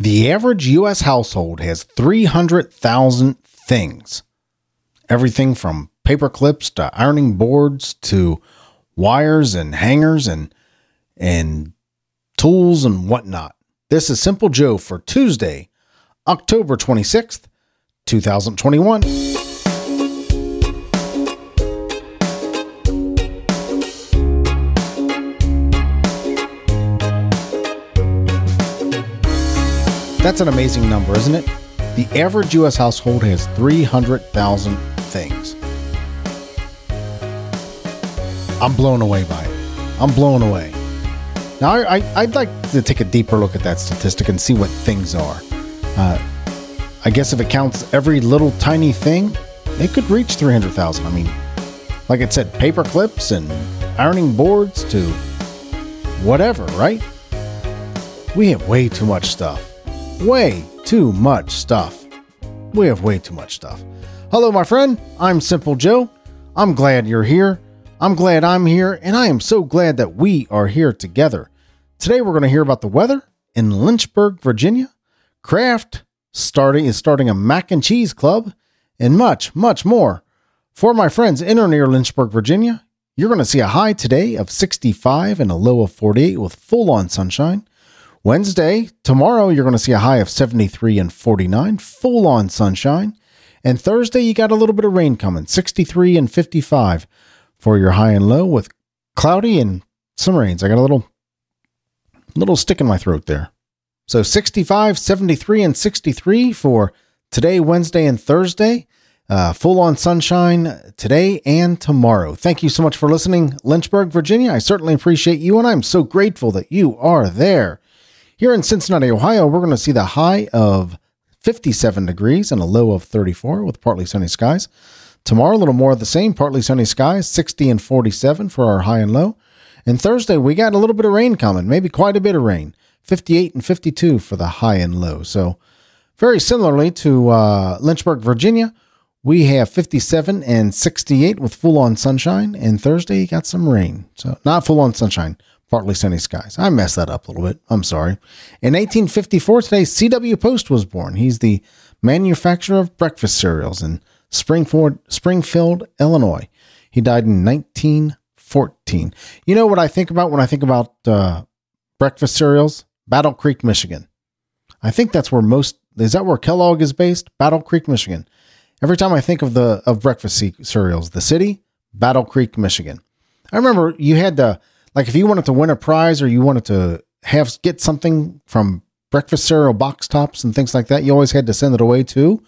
The average U.S. household has 300,000 things. Everything from paper clips to ironing boards to wires and hangers and and tools and whatnot. This is Simple Joe for Tuesday, October 26th, 2021. That's an amazing number, isn't it? The average U.S. household has 300,000 things. I'm blown away by it. I'm blown away. Now, I, would like to take a deeper look at that statistic and see what things are. Uh, I guess if it counts every little tiny thing, it could reach 300,000. I mean, like it said, paper clips and ironing boards to whatever, right? We have way too much stuff. Way too much stuff. We have way too much stuff. Hello, my friend. I'm Simple Joe. I'm glad you're here. I'm glad I'm here, and I am so glad that we are here together. Today, we're going to hear about the weather in Lynchburg, Virginia. Kraft starting is starting a mac and cheese club, and much, much more. For my friends in or near Lynchburg, Virginia, you're going to see a high today of 65 and a low of 48 with full on sunshine. Wednesday, tomorrow, you're going to see a high of 73 and 49, full on sunshine. And Thursday, you got a little bit of rain coming, 63 and 55 for your high and low with cloudy and some rains. I got a little little stick in my throat there. So 65, 73, and 63 for today, Wednesday, and Thursday. Uh, full on sunshine today and tomorrow. Thank you so much for listening, Lynchburg, Virginia. I certainly appreciate you, and I'm so grateful that you are there. Here in Cincinnati, Ohio, we're going to see the high of 57 degrees and a low of 34 with partly sunny skies. Tomorrow, a little more of the same, partly sunny skies, 60 and 47 for our high and low. And Thursday, we got a little bit of rain coming, maybe quite a bit of rain, 58 and 52 for the high and low. So, very similarly to uh, Lynchburg, Virginia, we have 57 and 68 with full on sunshine. And Thursday, got some rain. So, not full on sunshine, partly sunny skies. I messed that up a little bit. I'm sorry. In 1854, today, C.W. Post was born. He's the manufacturer of breakfast cereals. in Springfield, Springfield, Illinois. He died in 1914. You know what I think about when I think about uh, breakfast cereals? Battle Creek, Michigan. I think that's where most is that where Kellogg is based? Battle Creek, Michigan. Every time I think of the of breakfast cereals, the city, Battle Creek, Michigan. I remember you had to like if you wanted to win a prize or you wanted to have get something from breakfast cereal box tops and things like that, you always had to send it away to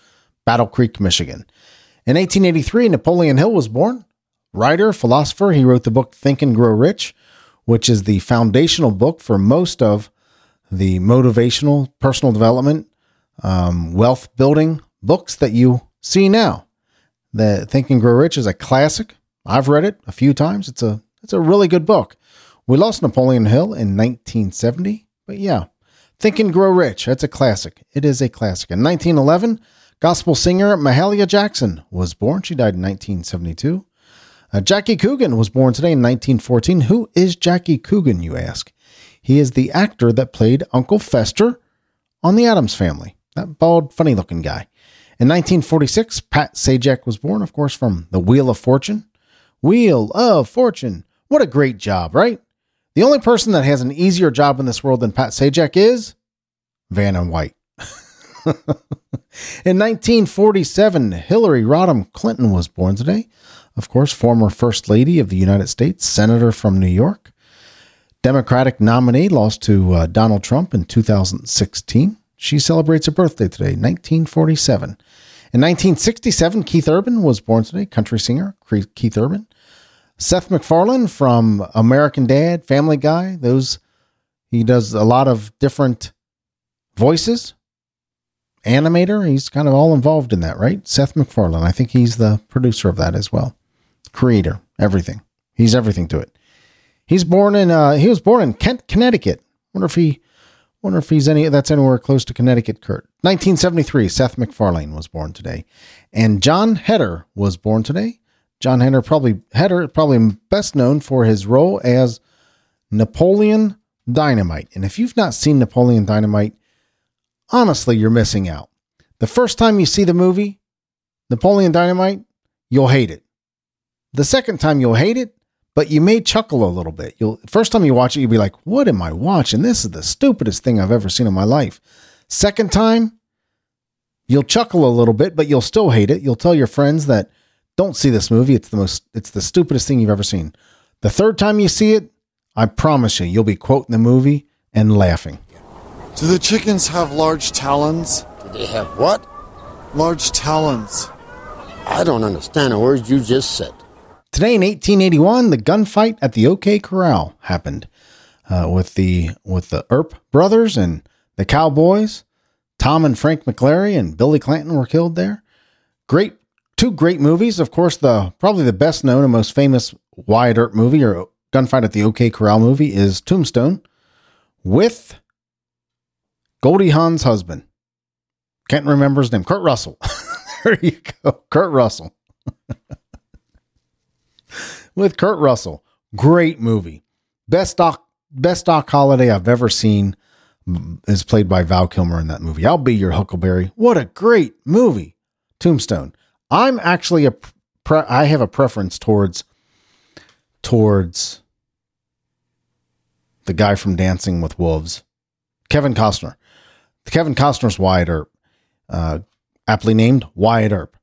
Battle Creek, Michigan. In 1883, Napoleon Hill was born. Writer, philosopher, he wrote the book Think and Grow Rich, which is the foundational book for most of the motivational, personal development, um, wealth building books that you see now. The Think and Grow Rich is a classic. I've read it a few times. It's a it's a really good book. We lost Napoleon Hill in 1970, but yeah, Think and Grow Rich. That's a classic. It is a classic. In 1911, Gospel singer Mahalia Jackson was born. She died in 1972. Uh, Jackie Coogan was born today in 1914. Who is Jackie Coogan, you ask? He is the actor that played Uncle Fester on The Addams Family. That bald, funny looking guy. In 1946, Pat Sajak was born, of course, from The Wheel of Fortune. Wheel of Fortune. What a great job, right? The only person that has an easier job in this world than Pat Sajak is Vanna White. In 1947, Hillary Rodham Clinton was born today. Of course, former First Lady of the United States, Senator from New York. Democratic nominee lost to uh, Donald Trump in 2016. She celebrates her birthday today, 1947. In 1967, Keith Urban was born today, country singer Keith Urban. Seth MacFarlane from American Dad, Family Guy, those he does a lot of different voices animator. He's kind of all involved in that, right? Seth MacFarlane. I think he's the producer of that as well. Creator, everything. He's everything to it. He's born in uh he was born in Kent, Connecticut. Wonder if he wonder if he's any that's anywhere close to Connecticut, Kurt. 1973, Seth MacFarlane was born today. And Jon Heder was born today. Jon Heder probably Heder probably best known for his role as Napoleon Dynamite. And if you've not seen Napoleon Dynamite, honestly, you're missing out. The first time you see the movie, Napoleon Dynamite, you'll hate it. The second time you'll hate it, but you may chuckle a little bit. You'll first time you watch it, you'll be like, "What am I watching? This is the stupidest thing I've ever seen in my life." Second time, you'll chuckle a little bit, but you'll still hate it. You'll tell your friends that don't see this movie. It's the most it's the stupidest thing you've ever seen. The third time you see it, I promise you, you'll be quoting the movie and laughing. Do the chickens have large talons? Do they have what? Large talons. I don't understand a word you just said. Today in 1881, the gunfight at the OK Corral happened uh, with the with the Earp brothers and the Cowboys. Tom and Frank McLaury and Billy Clanton were killed there. Great, two great movies. Of course, the probably the best known and most famous Wyatt Earp movie or gunfight at the OK Corral movie is Tombstone with Goldie Hawn's husband. Can't remember his name. Kurt Russell. there you go. Kurt Russell. with Kurt Russell. Great movie. Best Doc best Doc Holliday I've ever seen mm, is played by Val Kilmer in that movie. I'll be your Huckleberry. What a great movie. Tombstone. I'm actually a pre- I have a preference towards towards the guy from Dancing with Wolves, Kevin Costner. Kevin Costner's Wyatt Earp, uh, aptly named Wyatt Earp.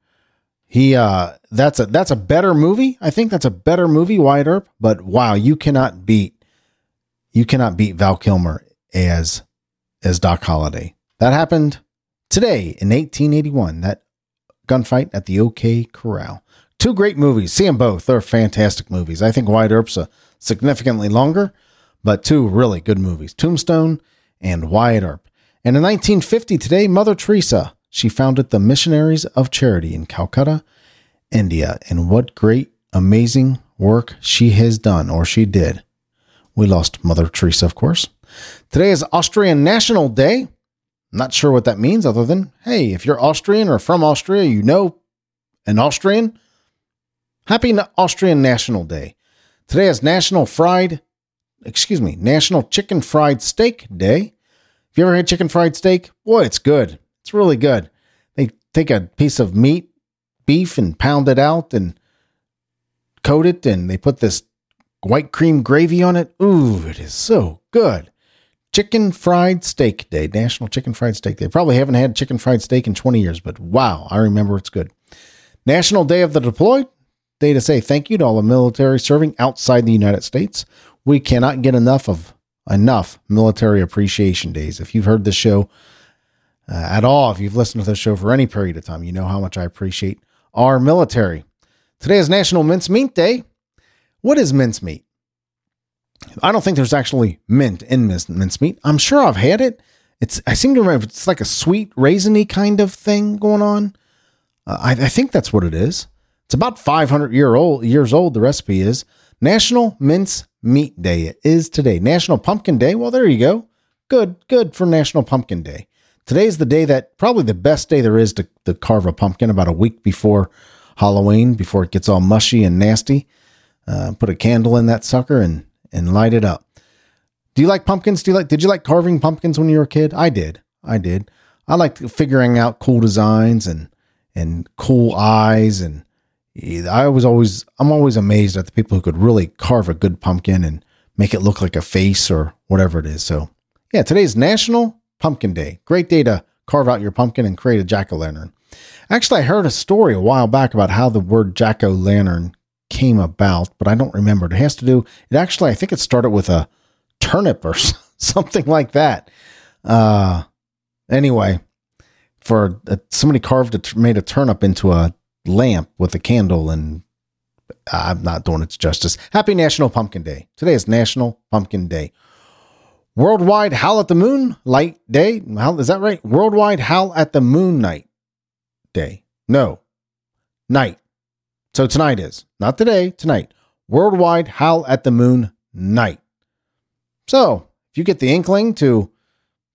He uh, that's a that's a better movie. I think that's a better movie, Wyatt Earp. But wow, you cannot beat you cannot beat Val Kilmer as as Doc Holliday. That happened today in 1881. That gunfight at the OK Corral. Two great movies. See them both. They're fantastic movies. I think Wyatt Earp's a significantly longer, but two really good movies Tombstone and Wyatt Earp. And in 1950, today, Mother Teresa, she founded the Missionaries of Charity in Calcutta, India. And what great, amazing work she has done, or she did. We lost Mother Teresa, of course. Today is Austrian National Day. Not sure what that means, other than, hey, if you're Austrian or from Austria, you know an Austrian. Happy Austrian National Day. Today is National Fried, excuse me, National Chicken Fried Steak Day. Have you ever had chicken fried steak? Boy, it's good. It's really good. They take a piece of meat, beef, and pound it out and coat it, and they put this white cream gravy on it. Ooh, it is so good. Chicken Fried Steak Day, National Chicken Fried Steak Day. Probably haven't had chicken fried steak in 20 years, but wow, I remember it's good. National Day of the Deployed day to say thank you to all the military serving outside the United States. We cannot get enough of enough military appreciation days. If you've heard this show uh, at all, if you've listened to this show for any period of time, you know how much I appreciate our military. Today is National Mincemeat Day. What is mincemeat? I don't think there's actually mint in mincemeat. I'm sure I've had it. It's I seem to remember it's like a sweet raisiny kind of thing going on. Uh, I, I think that's what it is. It's about 500 year old years old. The recipe is National Mince Meat Day. It is today. National Pumpkin Day. Well, there you go. Good, good for National Pumpkin Day. Today's the day that probably the best day there is to, to carve a pumpkin. About a week before Halloween, before it gets all mushy and nasty. Uh, put a candle in that sucker and and light it up. Do you like pumpkins? Do you like? Did you like carving pumpkins when you were a kid? I did. I did. I liked figuring out cool designs and and cool eyes and I was always I'm always amazed at the people who could really carve a good pumpkin and make it look like a face or whatever it is. So yeah, today's National Pumpkin Day. Great day to carve out your pumpkin and create a jack o' lantern. Actually, I heard a story a while back about how the word jack o' lantern came about, but I don't remember. It has to do. It actually, I think it started with a turnip or something like that. Uh, anyway, for uh, somebody carved it, made a turnip into a lamp with a candle and I'm not doing it justice. Happy National Pumpkin Day. Today is National Pumpkin Day. Worldwide Howl at the Moon Light Day. How, is that right? Worldwide Howl at the Moon Night Day. No, night. So tonight is not today, tonight. Worldwide Howl at the Moon Night. So if you get the inkling to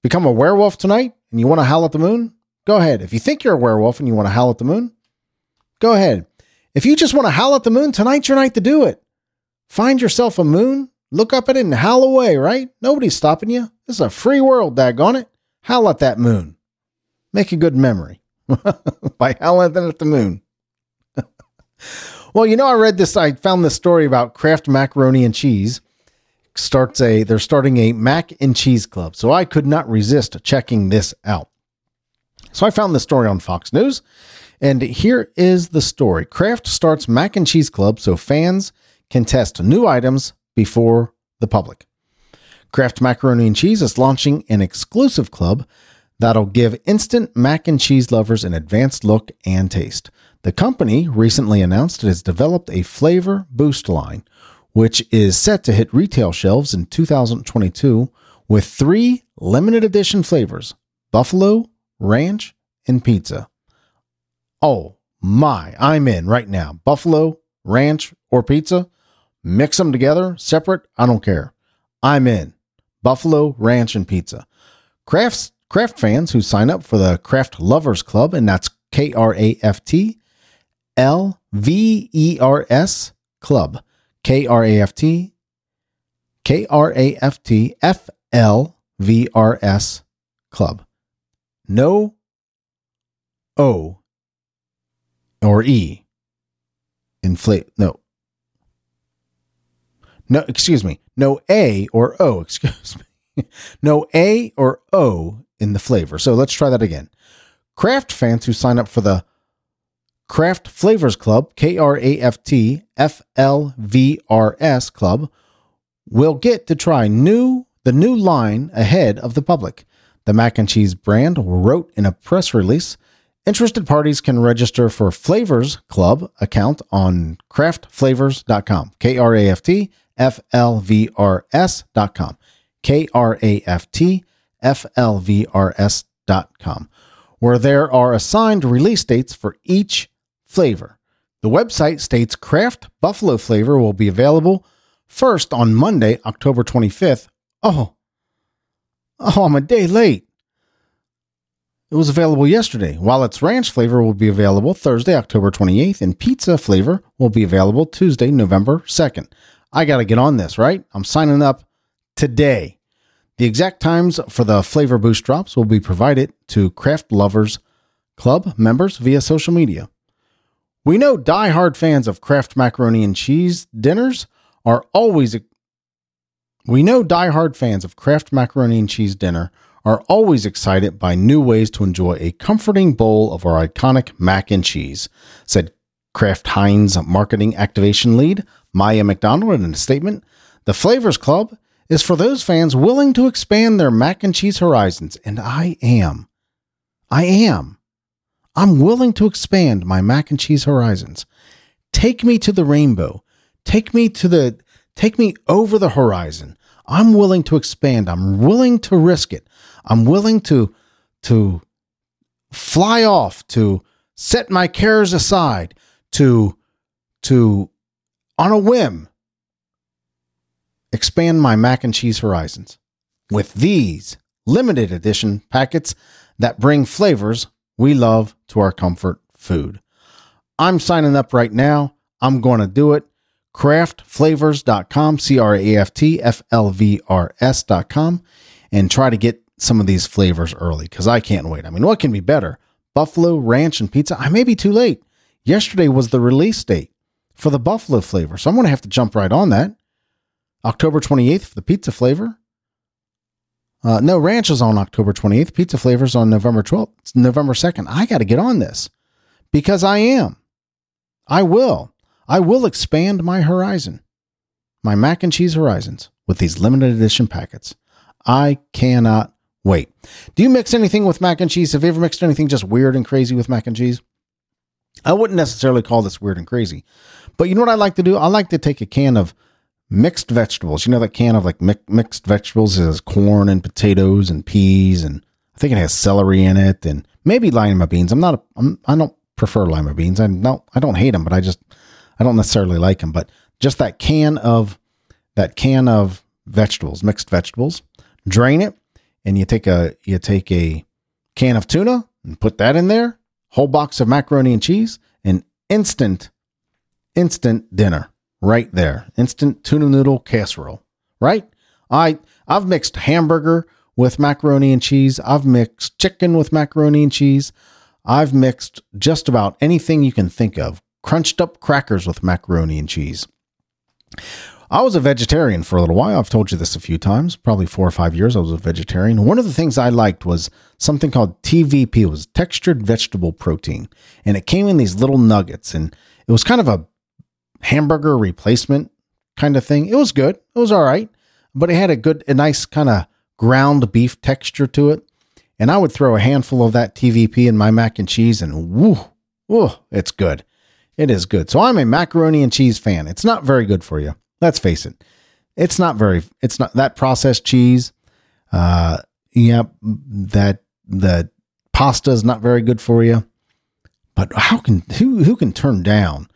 become a werewolf tonight and you want to howl at the moon, go ahead. If you think you're a werewolf and you want to howl at the moon, Go ahead. If you just want to howl at the moon, tonight's your night to do it. Find yourself a moon, look up at it, and howl away, right? Nobody's stopping you. This is a free world, daggone it. Howl at that moon. Make a good memory by Howling at the Moon. Well, you know, I read this, I found this story about Kraft macaroni and cheese. Starts a, they're starting a mac and cheese club. So I could not resist checking this out. So I found this story on Fox News. And here is the story Kraft starts mac and cheese club so fans can test new items before the public. Kraft Macaroni and Cheese is launching an exclusive club that'll give instant mac and cheese lovers an advanced look and taste. The company recently announced it has developed a flavor boost line, which is set to hit retail shelves in 2022 with three limited edition flavors buffalo, ranch, and pizza. Oh my, I'm in right now. Buffalo, ranch, or pizza. Mix them together, separate, I don't care. I'm in. Buffalo, ranch, and pizza. Kraft's Kraft fans who sign up for the Kraft Lovers Club, and that's K R A F T L V E R S Club. K R A F T K R A F T F L V R S Club. No O or E. Inflate. No. No, excuse me. No A or O, excuse me. no A or O in the flavor. So let's try that again. Kraft fans who sign up for the Kraft Flavors Club, K R A F T F L V R S Club, will get to try new the new line ahead of the public. The mac and cheese brand wrote in a press release. Interested parties can register for Flavors Club account on kraftflavors.com. K R A F T F L V R S.com. K R A F T flvrs.com, where there are assigned release dates for each flavor. The website states Kraft Buffalo flavor will be available first on Monday, October 25th. Oh, oh, I'm a day late. It was available yesterday, while its ranch flavor will be available Thursday, October 28th, and pizza flavor will be available Tuesday, November 2nd. I got to get on this, right? I'm signing up today. The exact times for the flavor boost drops will be provided to Kraft Lovers Club members via social media. We know die-hard fans of Kraft macaroni and cheese dinners are always We know fans of Kraft macaroni and cheese dinner are always excited by new ways to enjoy a comforting bowl of our iconic mac and cheese, said Kraft Heinz marketing activation lead Maya McDonald in a statement. The Flavors Club is for those fans willing to expand their mac and cheese horizons, and I am. I am. I'm willing to expand my mac and cheese horizons. Take me to the rainbow. Take me to the take me over the horizon. I'm willing to expand. I'm willing to risk it. I'm willing to to fly off, to set my cares aside, to to on a whim expand my mac and cheese horizons with these limited edition packets that bring flavors we love to our comfort food. I'm signing up right now. I'm going to do it. Kraftflavors.com, C R A F T F L V R S.com, and try to get some of these flavors early because I can't wait. I mean, what can be better? Buffalo, ranch, and pizza. I may be too late. Yesterday was the release date for the buffalo flavor, so I'm going to have to jump right on that. October 28th for the pizza flavor. Uh, no, ranch is on October 28th. Pizza flavors on November 12th. It's November 2nd. I got to get on this because I am. I will. I will expand my horizon, my mac and cheese horizons with these limited edition packets. I cannot wait. Do you mix anything with mac and cheese? Have you ever mixed anything just weird and crazy with mac and cheese? I wouldn't necessarily call this weird and crazy, but you know what I like to do? I like to take a can of mixed vegetables. You know that can of like mi- mixed vegetables it has corn and potatoes and peas and I think it has celery in it and maybe lima beans. I'm not. A, I'm, I don't prefer lima beans. I don't. I don't hate them, but I just I don't necessarily like them. But just that can of that can of vegetables, mixed vegetables. Drain it, and you take a you take a can of tuna and put that in there. Whole box of macaroni and cheese, and instant instant dinner right there. Instant tuna noodle casserole, right? I I've mixed hamburger with macaroni and cheese. I've mixed chicken with macaroni and cheese. I've mixed just about anything you can think of. Crunched up crackers with macaroni and cheese. I was a vegetarian for a little while. I've told you this a few times, probably four or five years. I was a vegetarian. One of the things I liked was something called TVP. It was textured vegetable protein, and it came in these little nuggets, and it was kind of a hamburger replacement kind of thing. It was good. It was all right, but it had a good, a nice kind of ground beef texture to it. And I would throw a handful of that TVP in my mac and cheese, and woo, woo, it's good. It is good. So I'm a macaroni and cheese fan. It's not very good for you. Let's face it. It's not very, it's not that processed cheese. Uh, yeah, that, the pasta is not very good for you. But how can, who, who can turn down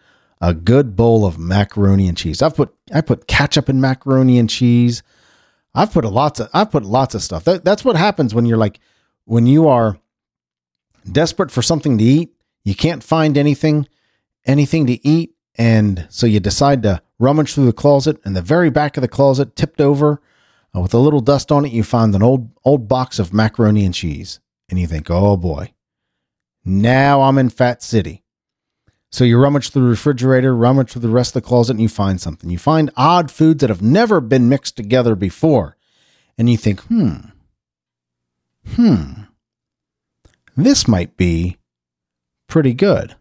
a good bowl of macaroni and cheese? I've put, I put ketchup in macaroni and cheese. I've put a lots of, I've put lots of stuff. That, that's what happens when you're like, when you are desperate for something to eat, you can't find anything, anything to eat. And so you decide to rummage through the closet, and the very back of the closet, tipped over uh, with a little dust on it, you find an old old box of macaroni and cheese, and you think, "Oh boy, now I'm in Fat City." So you rummage through the refrigerator, rummage through the rest of the closet, and you find something. You find odd foods that have never been mixed together before, and you think, "Hmm, hmm, this might be pretty good."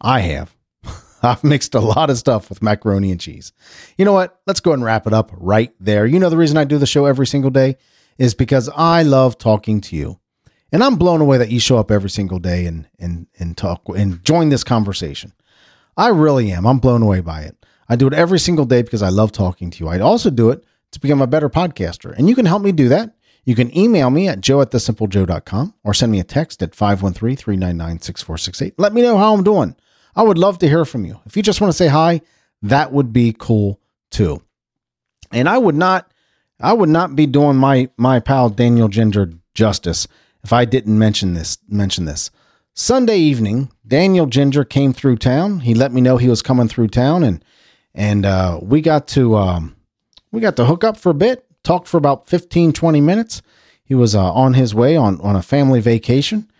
I have. I've mixed a lot of stuff with macaroni and cheese. You know what? Let's go and wrap it up right there. You know, the reason I do the show every single day is because I love talking to you. And I'm blown away that you show up every single day and, and, and talk and join this conversation. I really am. I'm blown away by it. I do it every single day because I love talking to you. I also do it to become a better podcaster. And you can help me do that. You can email me at joe at thesimplejoe.com or send me a text at 513 399 6468. Let me know how I'm doing. I would love to hear from you. If you just want to say hi, that would be cool too. And I would not I would not be doing my my pal Daniel Ginger justice if I didn't mention this mention this. Sunday evening, Daniel Ginger came through town. He let me know he was coming through town and and uh, we got to um, we got to hook up for a bit, talked for about 15 20 minutes. He was uh, on his way on on a family vacation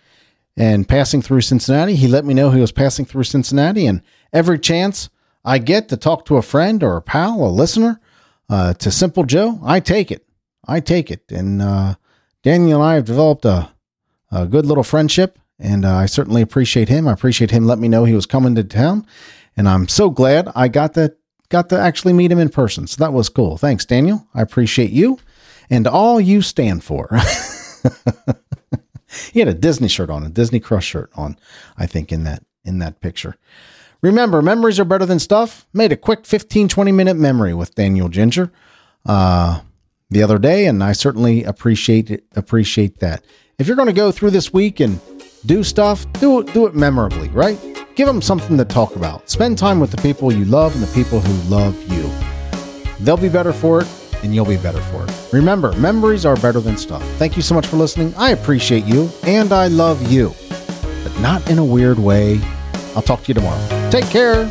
and passing through Cincinnati. He let me know he was passing through Cincinnati, and every chance I get to talk to a friend or a pal, a listener, uh, to Simple Joe, I take it. I take it. And uh, Daniel and I have developed a, a good little friendship, and uh, I certainly appreciate him. I appreciate him letting me know he was coming to town, and I'm so glad I got to got to actually meet him in person. So that was cool. Thanks, Daniel. I appreciate you and all you stand for. he had a Disney shirt on, a Disney Crush shirt on, I think, in that in that picture. Remember, memories are better than stuff. Made a quick 15, 20 minute memory with Daniel Ginger uh, the other day, and I certainly appreciate it, appreciate that. If you're going to go through this week and do stuff, do it do it memorably, right? Give them something to talk about. Spend time with the people you love and the people who love you. They'll be better for it and you'll be better for it. Remember, memories are better than stuff. Thank you so much for listening. I appreciate you and I love you, but not in a weird way. I'll talk to you tomorrow. Take care.